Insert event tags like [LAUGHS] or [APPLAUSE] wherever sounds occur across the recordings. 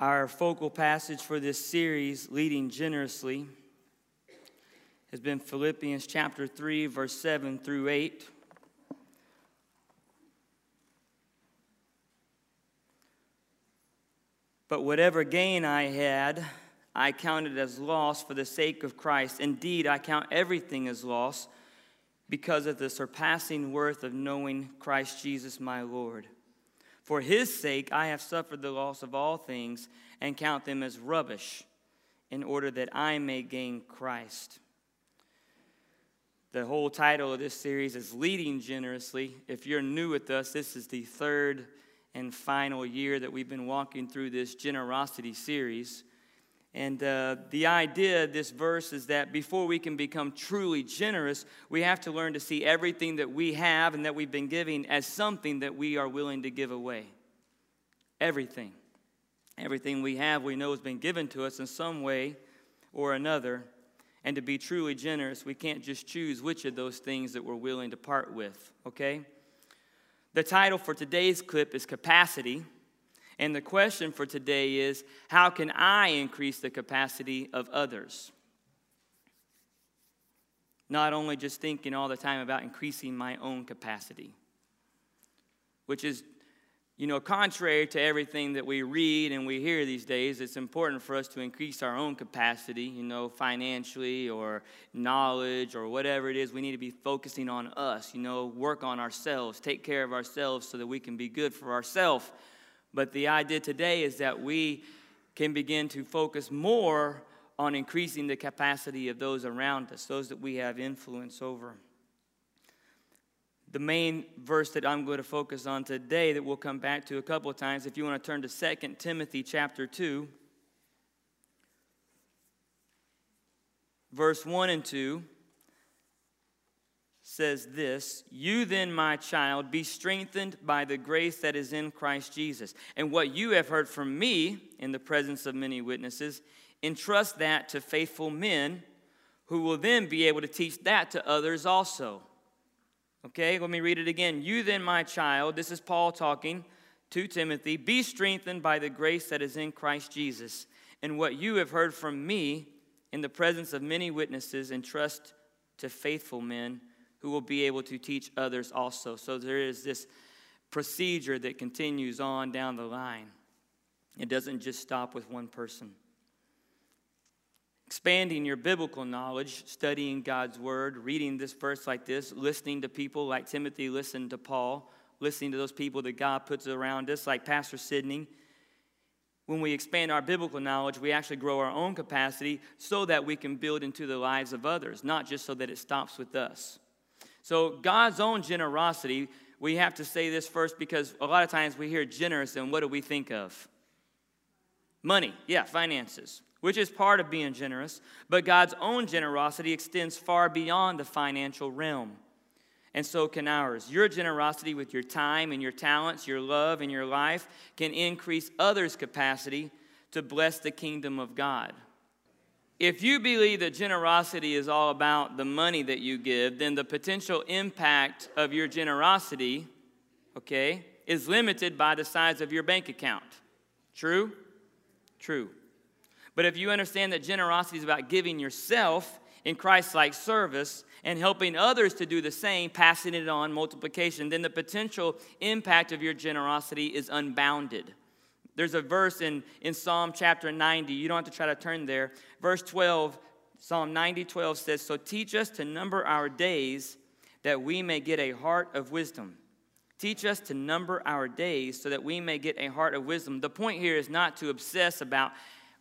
Our focal passage for this series, Leading Generously, has been Philippians chapter 3, verse 7 through 8. But whatever gain I had, I counted as loss for the sake of Christ. Indeed, I count everything as loss because of the surpassing worth of knowing Christ Jesus my Lord for his sake, I have suffered the loss of all things and count them as rubbish in order that I may gain Christ. The whole title of this series is Leading Generously. If you're new with us, this is the third and final year that we've been walking through this generosity series. And uh, the idea of this verse is that before we can become truly generous, we have to learn to see everything that we have and that we've been giving as something that we are willing to give away. Everything. Everything we have, we know has been given to us in some way or another. And to be truly generous, we can't just choose which of those things that we're willing to part with, okay? The title for today's clip is Capacity. And the question for today is how can I increase the capacity of others? Not only just thinking all the time about increasing my own capacity, which is, you know, contrary to everything that we read and we hear these days, it's important for us to increase our own capacity, you know, financially or knowledge or whatever it is. We need to be focusing on us, you know, work on ourselves, take care of ourselves so that we can be good for ourselves but the idea today is that we can begin to focus more on increasing the capacity of those around us, those that we have influence over. The main verse that I'm going to focus on today that we'll come back to a couple of times, if you want to turn to 2 Timothy chapter 2, verse 1 and 2 says this You then, my child, be strengthened by the grace that is in Christ Jesus. And what you have heard from me in the presence of many witnesses, entrust that to faithful men who will then be able to teach that to others also. Okay, let me read it again. You then, my child, this is Paul talking to Timothy, be strengthened by the grace that is in Christ Jesus. And what you have heard from me in the presence of many witnesses, entrust to faithful men who will be able to teach others also. So there is this procedure that continues on down the line. It doesn't just stop with one person. Expanding your biblical knowledge, studying God's word, reading this verse like this, listening to people like Timothy listened to Paul, listening to those people that God puts around us, like Pastor Sidney. When we expand our biblical knowledge, we actually grow our own capacity so that we can build into the lives of others, not just so that it stops with us. So, God's own generosity, we have to say this first because a lot of times we hear generous and what do we think of? Money, yeah, finances, which is part of being generous. But God's own generosity extends far beyond the financial realm. And so can ours. Your generosity with your time and your talents, your love and your life can increase others' capacity to bless the kingdom of God. If you believe that generosity is all about the money that you give, then the potential impact of your generosity, okay, is limited by the size of your bank account. True? True. But if you understand that generosity is about giving yourself in Christ like service and helping others to do the same, passing it on, multiplication, then the potential impact of your generosity is unbounded. There's a verse in, in Psalm chapter 90. You don't have to try to turn there. Verse 12, Psalm 90 12 says, So teach us to number our days that we may get a heart of wisdom. Teach us to number our days so that we may get a heart of wisdom. The point here is not to obsess about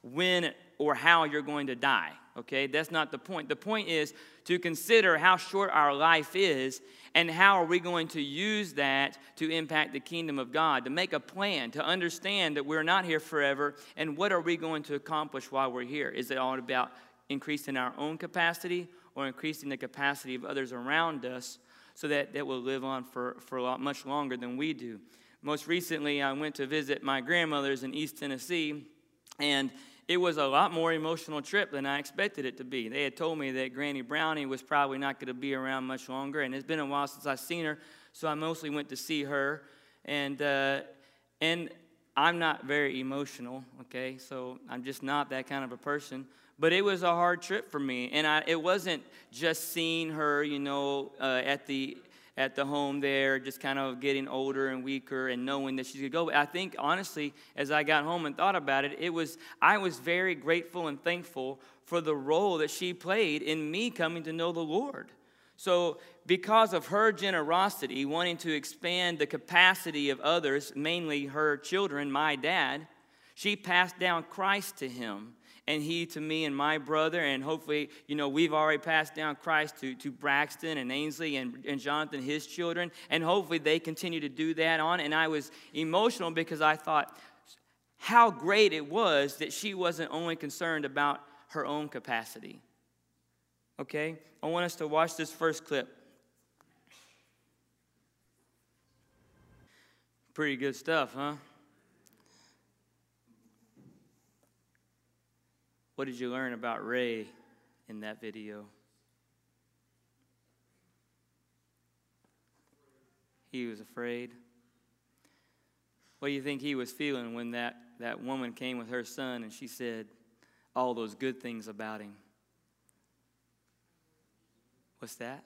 when or how you're going to die, okay? That's not the point. The point is to consider how short our life is and how are we going to use that to impact the kingdom of God, to make a plan, to understand that we're not here forever, and what are we going to accomplish while we're here? Is it all about increasing our own capacity or increasing the capacity of others around us so that that will live on for, for a lot much longer than we do? Most recently, I went to visit my grandmother's in East Tennessee, and it was a lot more emotional trip than I expected it to be. They had told me that Granny Brownie was probably not going to be around much longer, and it's been a while since I've seen her, so I mostly went to see her. And, uh, and I'm not very emotional, okay? So I'm just not that kind of a person. But it was a hard trip for me. And I, it wasn't just seeing her, you know, uh, at the at the home there, just kind of getting older and weaker and knowing that she's gonna go. I think honestly, as I got home and thought about it, it was I was very grateful and thankful for the role that she played in me coming to know the Lord. So, because of her generosity, wanting to expand the capacity of others, mainly her children, my dad, she passed down Christ to him and he to me and my brother. And hopefully, you know, we've already passed down Christ to, to Braxton and Ainsley and, and Jonathan, his children. And hopefully they continue to do that on. And I was emotional because I thought how great it was that she wasn't only concerned about her own capacity. Okay? I want us to watch this first clip. Pretty good stuff, huh? What did you learn about Ray in that video? He was afraid. What do you think he was feeling when that, that woman came with her son and she said all those good things about him? What's that?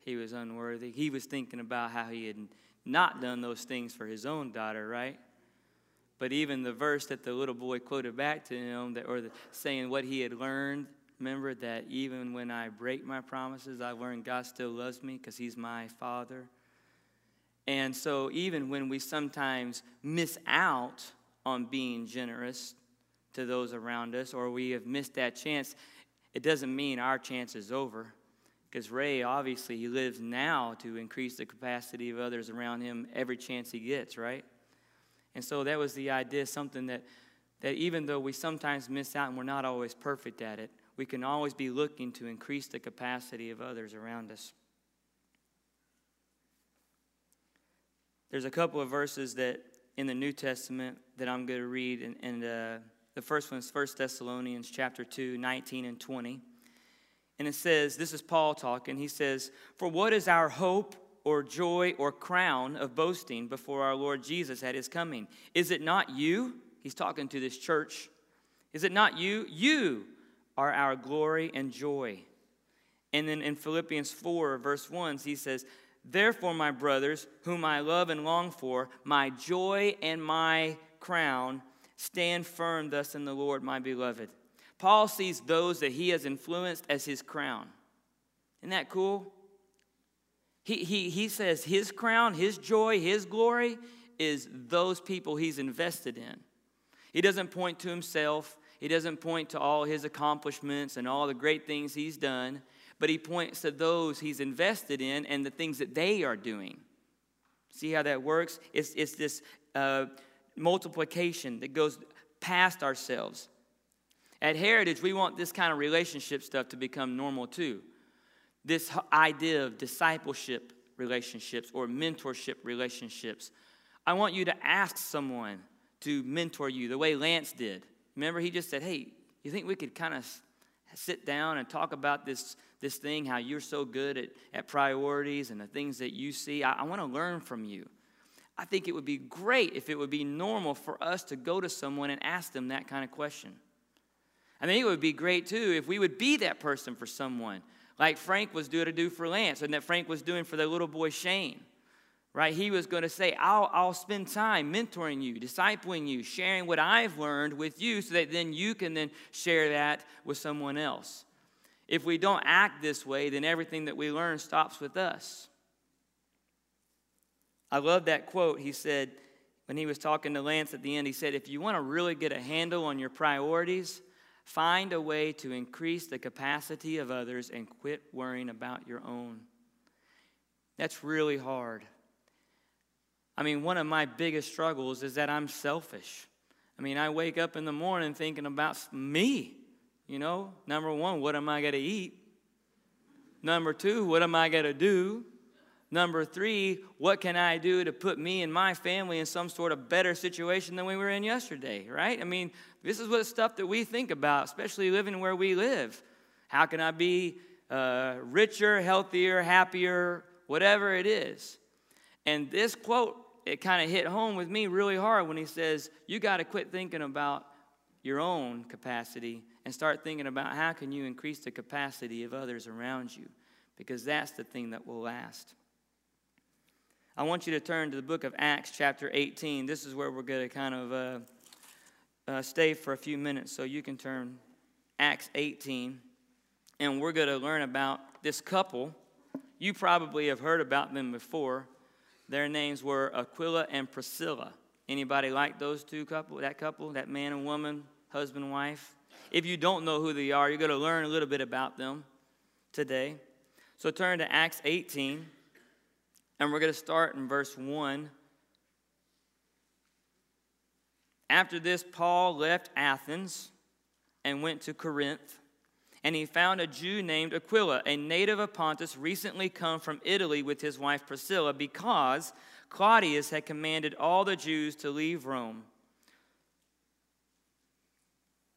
He was unworthy. He was thinking about how he had not done those things for his own daughter, right? But even the verse that the little boy quoted back to him, that, or the, saying what he had learned, remember that even when I break my promises, I learned God still loves me because He's my Father. And so, even when we sometimes miss out on being generous to those around us, or we have missed that chance, it doesn't mean our chance is over. Because Ray, obviously, he lives now to increase the capacity of others around him every chance he gets, right? And so that was the idea, something that, that even though we sometimes miss out and we're not always perfect at it, we can always be looking to increase the capacity of others around us. There's a couple of verses that in the New Testament that I'm going to read, and, and uh, the first one is 1 Thessalonians chapter 2, 19 and 20. And it says, this is Paul talking. He says, For what is our hope or joy or crown of boasting before our Lord Jesus at his coming? Is it not you? He's talking to this church. Is it not you? You are our glory and joy. And then in Philippians 4, verse 1, he says, Therefore, my brothers, whom I love and long for, my joy and my crown, stand firm thus in the Lord, my beloved. Paul sees those that he has influenced as his crown. Isn't that cool? He, he, he says his crown, his joy, his glory is those people he's invested in. He doesn't point to himself, he doesn't point to all his accomplishments and all the great things he's done, but he points to those he's invested in and the things that they are doing. See how that works? It's, it's this uh, multiplication that goes past ourselves. At Heritage, we want this kind of relationship stuff to become normal too this idea of discipleship relationships or mentorship relationships. I want you to ask someone to mentor you the way Lance did. Remember, he just said, Hey, you think we could kind of sit down and talk about this, this thing, how you're so good at, at priorities and the things that you see? I, I want to learn from you. I think it would be great if it would be normal for us to go to someone and ask them that kind of question. I think it would be great too if we would be that person for someone like Frank was doing to do for Lance and that Frank was doing for their little boy Shane. Right? He was going to say, I'll, I'll spend time mentoring you, discipling you, sharing what I've learned with you so that then you can then share that with someone else. If we don't act this way, then everything that we learn stops with us. I love that quote. He said, when he was talking to Lance at the end, he said, If you want to really get a handle on your priorities, Find a way to increase the capacity of others and quit worrying about your own. That's really hard. I mean, one of my biggest struggles is that I'm selfish. I mean, I wake up in the morning thinking about me. You know, number one, what am I going to eat? Number two, what am I going to do? Number three, what can I do to put me and my family in some sort of better situation than we were in yesterday, right? I mean, this is what stuff that we think about, especially living where we live. How can I be uh, richer, healthier, happier, whatever it is? And this quote it kind of hit home with me really hard when he says, You got to quit thinking about your own capacity and start thinking about how can you increase the capacity of others around you because that's the thing that will last. I want you to turn to the book of Acts, chapter 18. This is where we're going to kind of uh, uh, stay for a few minutes, so you can turn Acts 18, and we're going to learn about this couple. You probably have heard about them before. Their names were Aquila and Priscilla. Anybody like those two couple, that couple, that man and woman, husband and wife? If you don't know who they are, you're going to learn a little bit about them today. So turn to Acts 18, and we're going to start in verse 1. After this, Paul left Athens and went to Corinth. And he found a Jew named Aquila, a native of Pontus, recently come from Italy with his wife Priscilla, because Claudius had commanded all the Jews to leave Rome.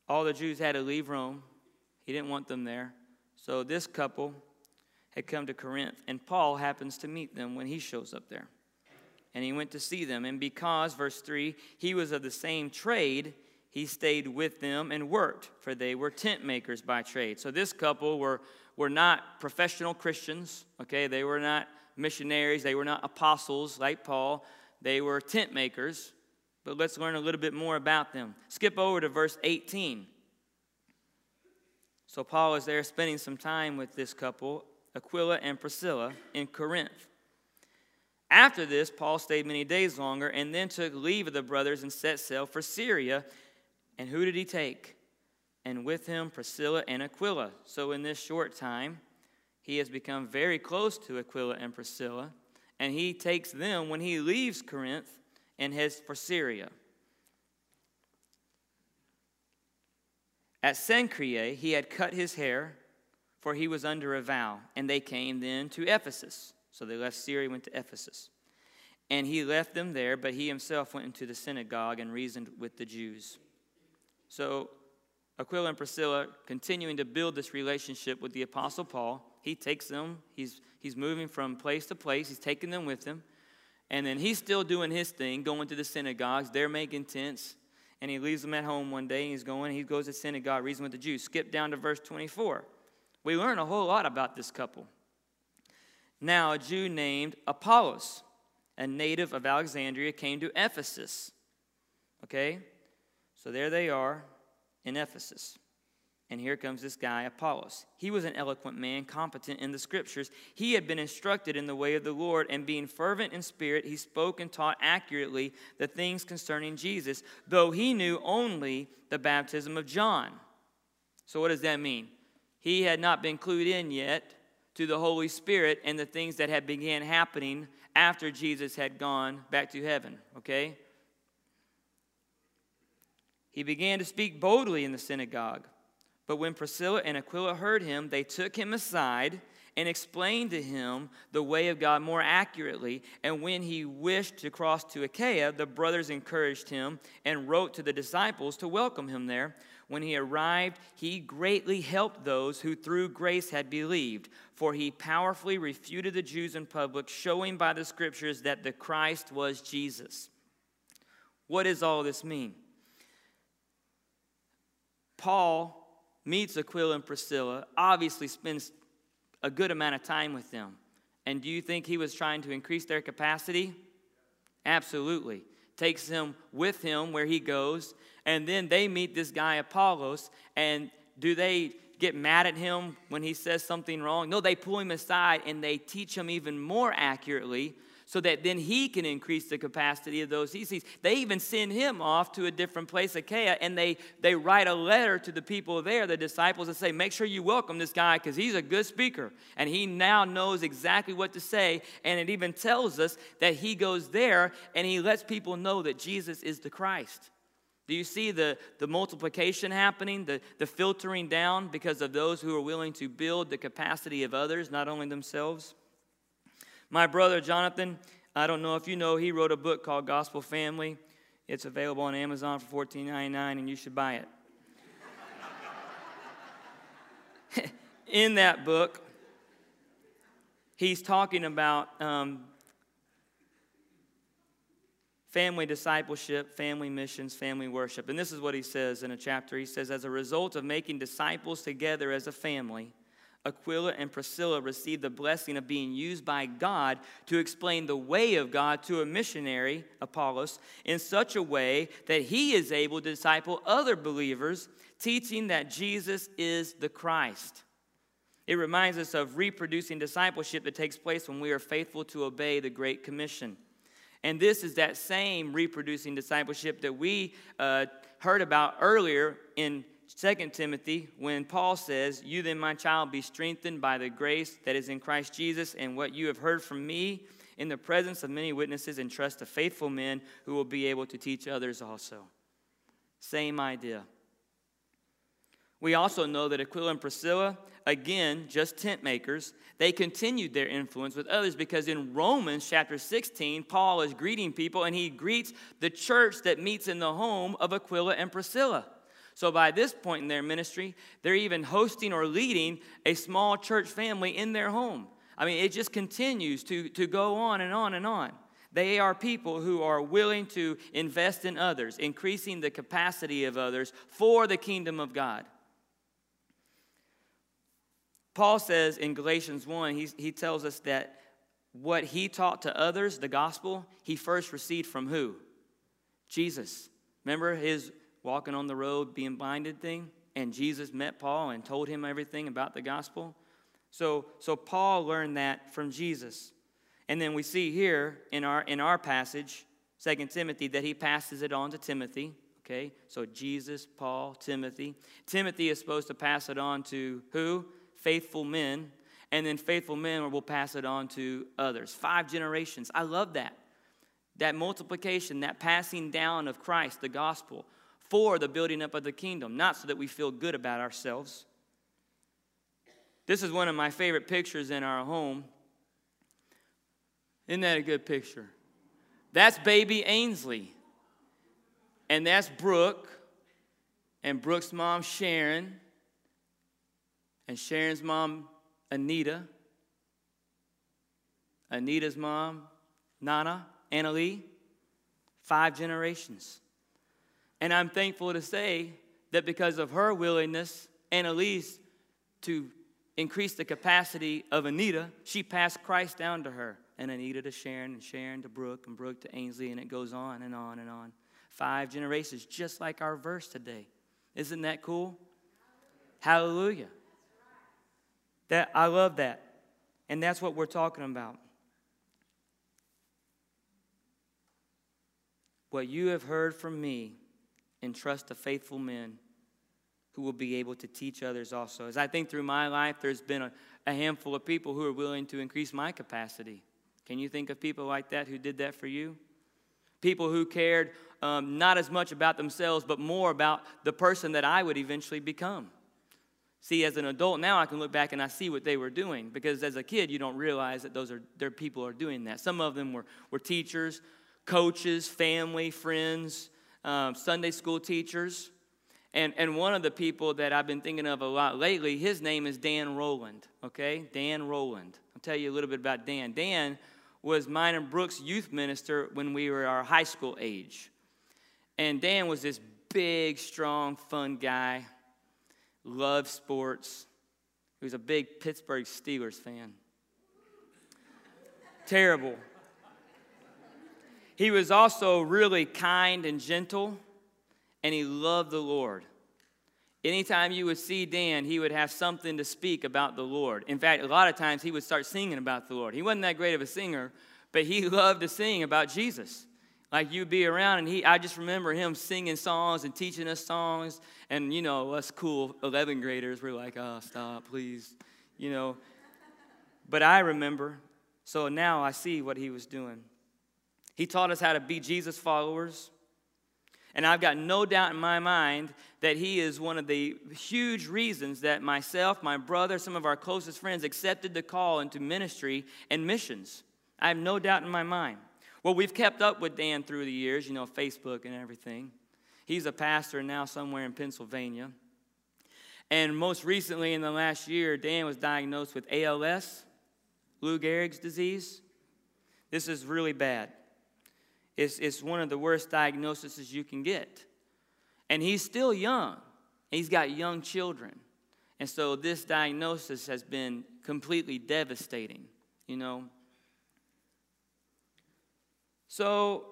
All the Jews had to leave Rome. He didn't want them there. So this couple had come to Corinth, and Paul happens to meet them when he shows up there. And he went to see them. And because, verse 3, he was of the same trade, he stayed with them and worked, for they were tent makers by trade. So this couple were, were not professional Christians, okay? They were not missionaries, they were not apostles like Paul. They were tent makers, but let's learn a little bit more about them. Skip over to verse 18. So, Paul is there spending some time with this couple, Aquila and Priscilla, in Corinth. After this, Paul stayed many days longer and then took leave of the brothers and set sail for Syria. And who did he take? And with him, Priscilla and Aquila. So, in this short time, he has become very close to Aquila and Priscilla, and he takes them when he leaves Corinth and heads for Syria. At Cenchreae, he had cut his hair, for he was under a vow, and they came then to Ephesus. So they left Syria, went to Ephesus. And he left them there, but he himself went into the synagogue and reasoned with the Jews. So Aquila and Priscilla, continuing to build this relationship with the Apostle Paul, he takes them, he's, he's moving from place to place, he's taking them with him. And then he's still doing his thing, going to the synagogues. They're making tents. And he leaves them at home one day. And he's going, he goes to synagogue, reason with the Jews. Skip down to verse 24. We learn a whole lot about this couple. Now, a Jew named Apollos, a native of Alexandria, came to Ephesus. Okay? So there they are in Ephesus. And here comes this guy, Apollos. He was an eloquent man, competent in the scriptures. He had been instructed in the way of the Lord, and being fervent in spirit, he spoke and taught accurately the things concerning Jesus, though he knew only the baptism of John. So, what does that mean? He had not been clued in yet to the Holy Spirit and the things that had began happening after Jesus had gone back to heaven, okay? He began to speak boldly in the synagogue. But when Priscilla and Aquila heard him, they took him aside and explained to him the way of God more accurately. And when he wished to cross to Achaia, the brothers encouraged him and wrote to the disciples to welcome him there. When he arrived, he greatly helped those who through grace had believed, for he powerfully refuted the Jews in public, showing by the scriptures that the Christ was Jesus. What does all this mean? Paul meets Aquila and Priscilla, obviously spends a good amount of time with them. And do you think he was trying to increase their capacity? Absolutely. Takes them with him where he goes. And then they meet this guy, Apollos. And do they get mad at him when he says something wrong? No, they pull him aside and they teach him even more accurately so that then he can increase the capacity of those he sees. They even send him off to a different place, Achaia, and they, they write a letter to the people there, the disciples, and say, Make sure you welcome this guy because he's a good speaker. And he now knows exactly what to say. And it even tells us that he goes there and he lets people know that Jesus is the Christ. Do you see the, the multiplication happening, the, the filtering down because of those who are willing to build the capacity of others, not only themselves? My brother Jonathan, I don't know if you know, he wrote a book called Gospel Family. It's available on Amazon for $14.99, and you should buy it. [LAUGHS] In that book, he's talking about um, family discipleship, family missions, family worship. And this is what he says in a chapter. He says, As a result of making disciples together as a family, Aquila and Priscilla received the blessing of being used by God to explain the way of God to a missionary, Apollos, in such a way that he is able to disciple other believers, teaching that Jesus is the Christ. It reminds us of reproducing discipleship that takes place when we are faithful to obey the Great Commission. And this is that same reproducing discipleship that we uh, heard about earlier in 2 Timothy when Paul says, You then, my child, be strengthened by the grace that is in Christ Jesus, and what you have heard from me in the presence of many witnesses, and trust to faithful men who will be able to teach others also. Same idea. We also know that Aquila and Priscilla, again, just tent makers, they continued their influence with others because in Romans chapter 16, Paul is greeting people and he greets the church that meets in the home of Aquila and Priscilla. So by this point in their ministry, they're even hosting or leading a small church family in their home. I mean, it just continues to, to go on and on and on. They are people who are willing to invest in others, increasing the capacity of others for the kingdom of God. Paul says in Galatians 1, he, he tells us that what he taught to others, the gospel, he first received from who? Jesus. Remember his walking on the road, being blinded thing? And Jesus met Paul and told him everything about the gospel. So, so Paul learned that from Jesus. And then we see here in our, in our passage, 2 Timothy, that he passes it on to Timothy. Okay, so Jesus, Paul, Timothy. Timothy is supposed to pass it on to who? Faithful men, and then faithful men will pass it on to others. Five generations. I love that. That multiplication, that passing down of Christ, the gospel, for the building up of the kingdom, not so that we feel good about ourselves. This is one of my favorite pictures in our home. Isn't that a good picture? That's baby Ainsley. And that's Brooke. And Brooke's mom, Sharon and Sharon's mom, Anita, Anita's mom, Nana, Annalie, five generations. And I'm thankful to say that because of her willingness, Annalise, to increase the capacity of Anita, she passed Christ down to her. And Anita to Sharon, and Sharon to Brooke, and Brooke to Ainsley, and it goes on and on and on. Five generations, just like our verse today. Isn't that cool? Hallelujah. That I love that. And that's what we're talking about. What you have heard from me, entrust to faithful men who will be able to teach others also. As I think through my life, there's been a, a handful of people who are willing to increase my capacity. Can you think of people like that who did that for you? People who cared um, not as much about themselves, but more about the person that I would eventually become. See, as an adult now, I can look back and I see what they were doing because as a kid, you don't realize that those are their people are doing that. Some of them were, were teachers, coaches, family, friends, um, Sunday school teachers. And, and one of the people that I've been thinking of a lot lately, his name is Dan Rowland, okay? Dan Rowland. I'll tell you a little bit about Dan. Dan was mine and Brooke's youth minister when we were our high school age. And Dan was this big, strong, fun guy loved sports. He was a big Pittsburgh Steelers fan. Terrible. He was also really kind and gentle, and he loved the Lord. Anytime you would see Dan, he would have something to speak about the Lord. In fact, a lot of times he would start singing about the Lord. He wasn't that great of a singer, but he [LAUGHS] loved to sing about Jesus. Like you'd be around, and he, I just remember him singing songs and teaching us songs. And, you know, us cool 11 graders were like, oh, stop, please, you know. But I remember, so now I see what he was doing. He taught us how to be Jesus followers. And I've got no doubt in my mind that he is one of the huge reasons that myself, my brother, some of our closest friends accepted the call into ministry and missions. I have no doubt in my mind. Well, we've kept up with Dan through the years, you know, Facebook and everything. He's a pastor now somewhere in Pennsylvania. And most recently, in the last year, Dan was diagnosed with ALS, Lou Gehrig's disease. This is really bad. It's, it's one of the worst diagnoses you can get. And he's still young. He's got young children. And so this diagnosis has been completely devastating, you know. So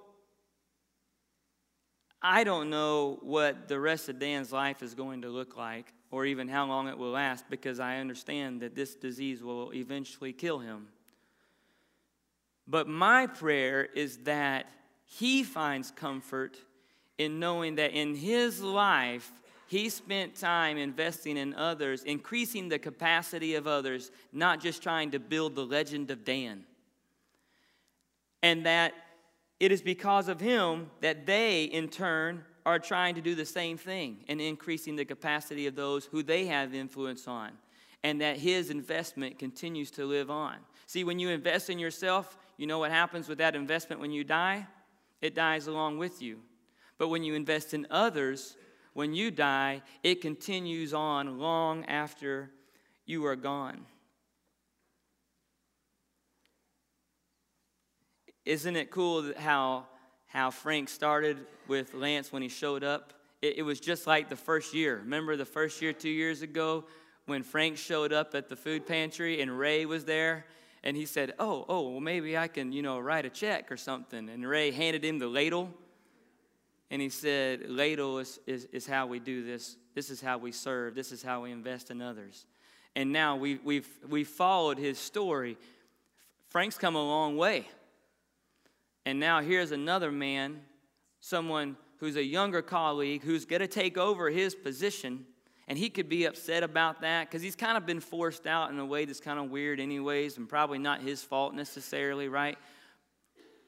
I don't know what the rest of Dan's life is going to look like or even how long it will last because I understand that this disease will eventually kill him. But my prayer is that he finds comfort in knowing that in his life, he spent time investing in others, increasing the capacity of others, not just trying to build the legend of Dan. And that it is because of him that they, in turn, are trying to do the same thing and increasing the capacity of those who they have influence on, and that his investment continues to live on. See, when you invest in yourself, you know what happens with that investment when you die? It dies along with you. But when you invest in others, when you die, it continues on long after you are gone. Isn't it cool how, how Frank started with Lance when he showed up? It, it was just like the first year. Remember the first year, two years ago, when Frank showed up at the food pantry and Ray was there? And he said, Oh, oh, well, maybe I can, you know, write a check or something. And Ray handed him the ladle. And he said, Ladle is, is, is how we do this. This is how we serve. This is how we invest in others. And now we, we've, we've followed his story. Frank's come a long way. And now here's another man, someone who's a younger colleague who's going to take over his position. And he could be upset about that because he's kind of been forced out in a way that's kind of weird, anyways, and probably not his fault necessarily, right?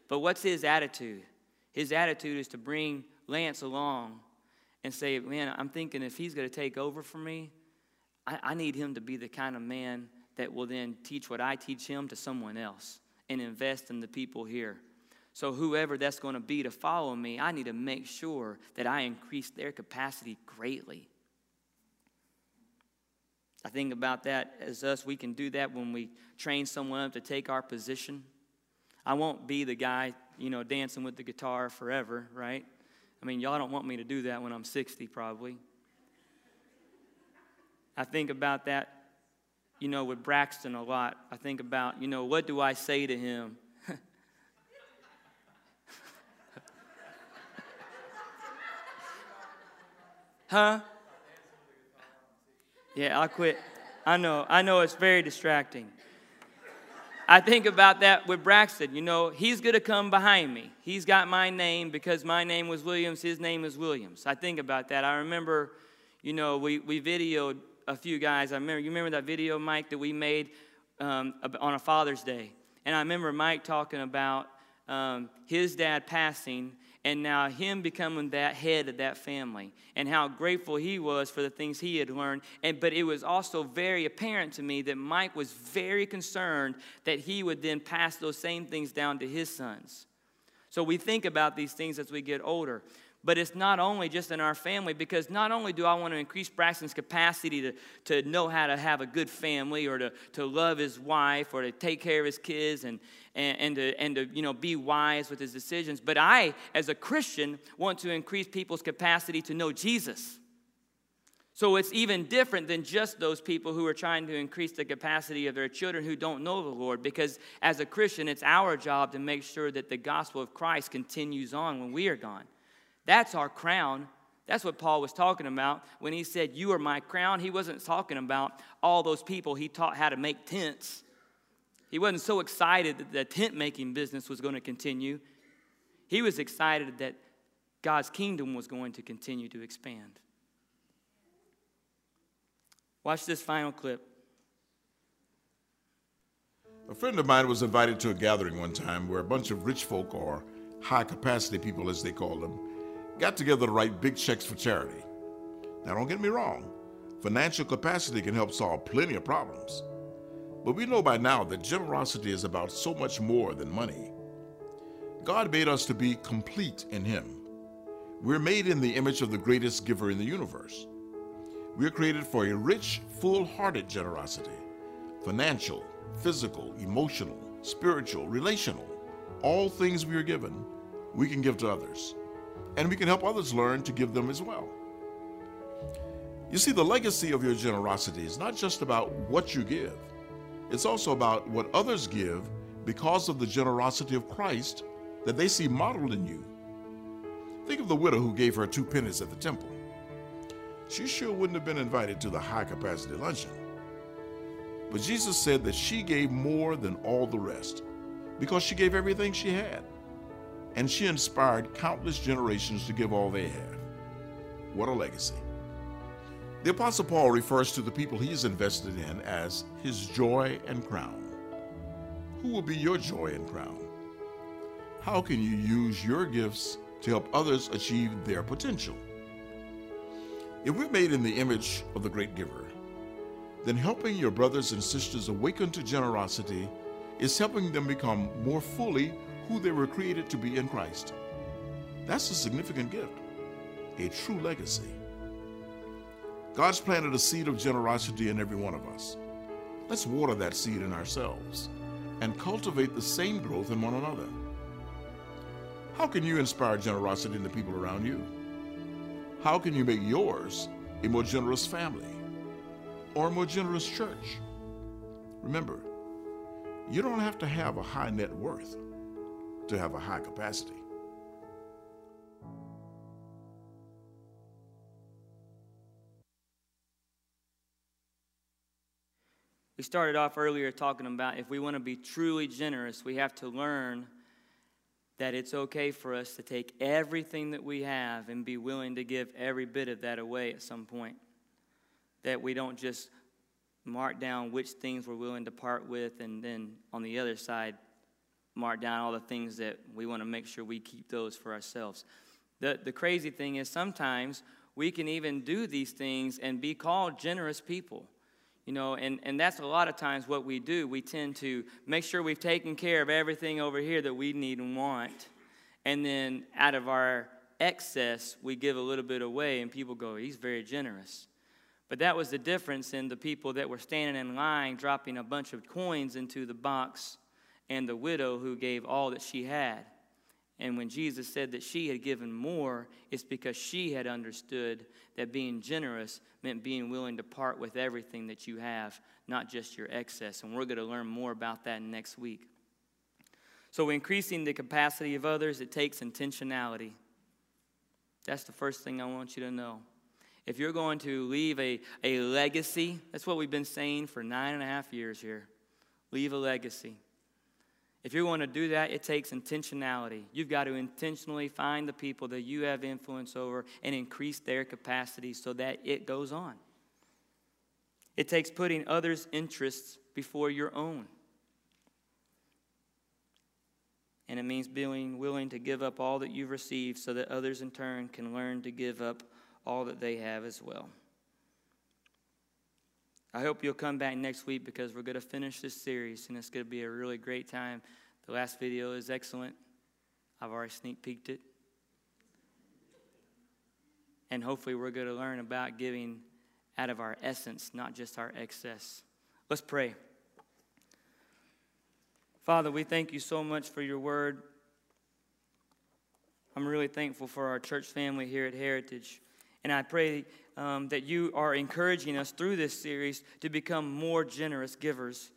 But what's his attitude? His attitude is to bring Lance along and say, Man, I'm thinking if he's going to take over for me, I, I need him to be the kind of man that will then teach what I teach him to someone else and invest in the people here. So, whoever that's going to be to follow me, I need to make sure that I increase their capacity greatly. I think about that as us, we can do that when we train someone up to take our position. I won't be the guy, you know, dancing with the guitar forever, right? I mean, y'all don't want me to do that when I'm 60, probably. I think about that, you know, with Braxton a lot. I think about, you know, what do I say to him Huh? Yeah, I'll quit. I know, I know it's very distracting. I think about that with Braxton. You know, he's going to come behind me. He's got my name because my name was Williams, his name is Williams. I think about that. I remember, you know, we, we videoed a few guys. I remember, you remember that video, Mike, that we made um, on a Father's Day? And I remember Mike talking about um, his dad passing and now him becoming that head of that family and how grateful he was for the things he had learned. And but it was also very apparent to me that mike was very concerned that he would then pass those same things down to his sons. So we think about these things as we get older but it's not only just in our family, because not only do I want to increase Braxton's capacity to, to know how to have a good family or to, to love his wife or to take care of his kids and, and, and, to, and to you know, be wise with his decisions, but I, as a Christian, want to increase people's capacity to know Jesus. So it's even different than just those people who are trying to increase the capacity of their children who don't know the Lord. Because as a Christian, it's our job to make sure that the gospel of Christ continues on when we are gone. That's our crown. That's what Paul was talking about when he said, You are my crown. He wasn't talking about all those people he taught how to make tents. He wasn't so excited that the tent making business was going to continue. He was excited that God's kingdom was going to continue to expand. Watch this final clip. A friend of mine was invited to a gathering one time where a bunch of rich folk, or high capacity people as they call them, got together to write big checks for charity. Now, don't get me wrong, financial capacity can help solve plenty of problems. But we know by now that generosity is about so much more than money. God made us to be complete in Him. We're made in the image of the greatest giver in the universe. We're created for a rich, full hearted generosity financial, physical, emotional, spiritual, relational. All things we are given we can give to others. And we can help others learn to give them as well. You see, the legacy of your generosity is not just about what you give, it's also about what others give because of the generosity of Christ that they see modeled in you. Think of the widow who gave her two pennies at the temple. She sure wouldn't have been invited to the high capacity luncheon. But Jesus said that she gave more than all the rest because she gave everything she had. And she inspired countless generations to give all they have. What a legacy. The Apostle Paul refers to the people he is invested in as his joy and crown. Who will be your joy and crown? How can you use your gifts to help others achieve their potential? If we're made in the image of the great giver, then helping your brothers and sisters awaken to generosity is helping them become more fully who they were created to be in Christ. That's a significant gift, a true legacy. God's planted a seed of generosity in every one of us. Let's water that seed in ourselves and cultivate the same growth in one another. How can you inspire generosity in the people around you? How can you make yours a more generous family or a more generous church? Remember, you don't have to have a high net worth to have a high capacity. We started off earlier talking about if we want to be truly generous, we have to learn that it's okay for us to take everything that we have and be willing to give every bit of that away at some point. That we don't just mark down which things we're willing to part with, and then on the other side, mark down all the things that we want to make sure we keep those for ourselves. The, the crazy thing is sometimes we can even do these things and be called generous people. You know, and, and that's a lot of times what we do. We tend to make sure we've taken care of everything over here that we need and want. And then out of our excess, we give a little bit away, and people go, he's very generous. But that was the difference in the people that were standing in line dropping a bunch of coins into the box and the widow who gave all that she had. And when Jesus said that she had given more, it's because she had understood that being generous meant being willing to part with everything that you have, not just your excess. And we're going to learn more about that next week. So, increasing the capacity of others, it takes intentionality. That's the first thing I want you to know. If you're going to leave a, a legacy, that's what we've been saying for nine and a half years here leave a legacy. If you want to do that, it takes intentionality. You've got to intentionally find the people that you have influence over and increase their capacity so that it goes on. It takes putting others' interests before your own. And it means being willing to give up all that you've received so that others in turn can learn to give up all that they have as well. I hope you'll come back next week because we're going to finish this series and it's going to be a really great time. The last video is excellent. I've already sneak peeked it. And hopefully, we're going to learn about giving out of our essence, not just our excess. Let's pray. Father, we thank you so much for your word. I'm really thankful for our church family here at Heritage. And I pray um, that you are encouraging us through this series to become more generous givers.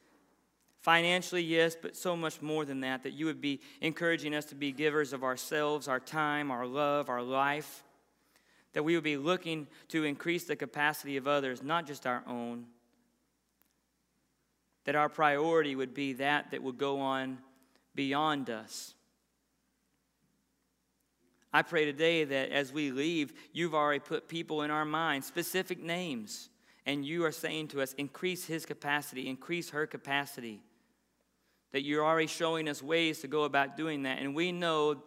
Financially, yes, but so much more than that, that you would be encouraging us to be givers of ourselves, our time, our love, our life. That we would be looking to increase the capacity of others, not just our own. That our priority would be that that would go on beyond us. I pray today that as we leave, you've already put people in our minds, specific names, and you are saying to us, increase his capacity, increase her capacity. That you're already showing us ways to go about doing that. And we know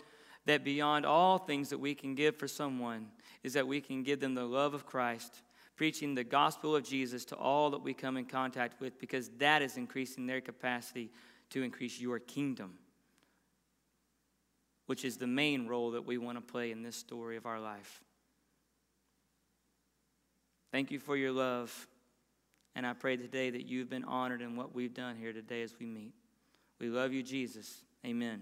that beyond all things that we can give for someone is that we can give them the love of Christ, preaching the gospel of Jesus to all that we come in contact with, because that is increasing their capacity to increase your kingdom which is the main role that we want to play in this story of our life. Thank you for your love. And I pray today that you've been honored in what we've done here today as we meet. We love you, Jesus. Amen.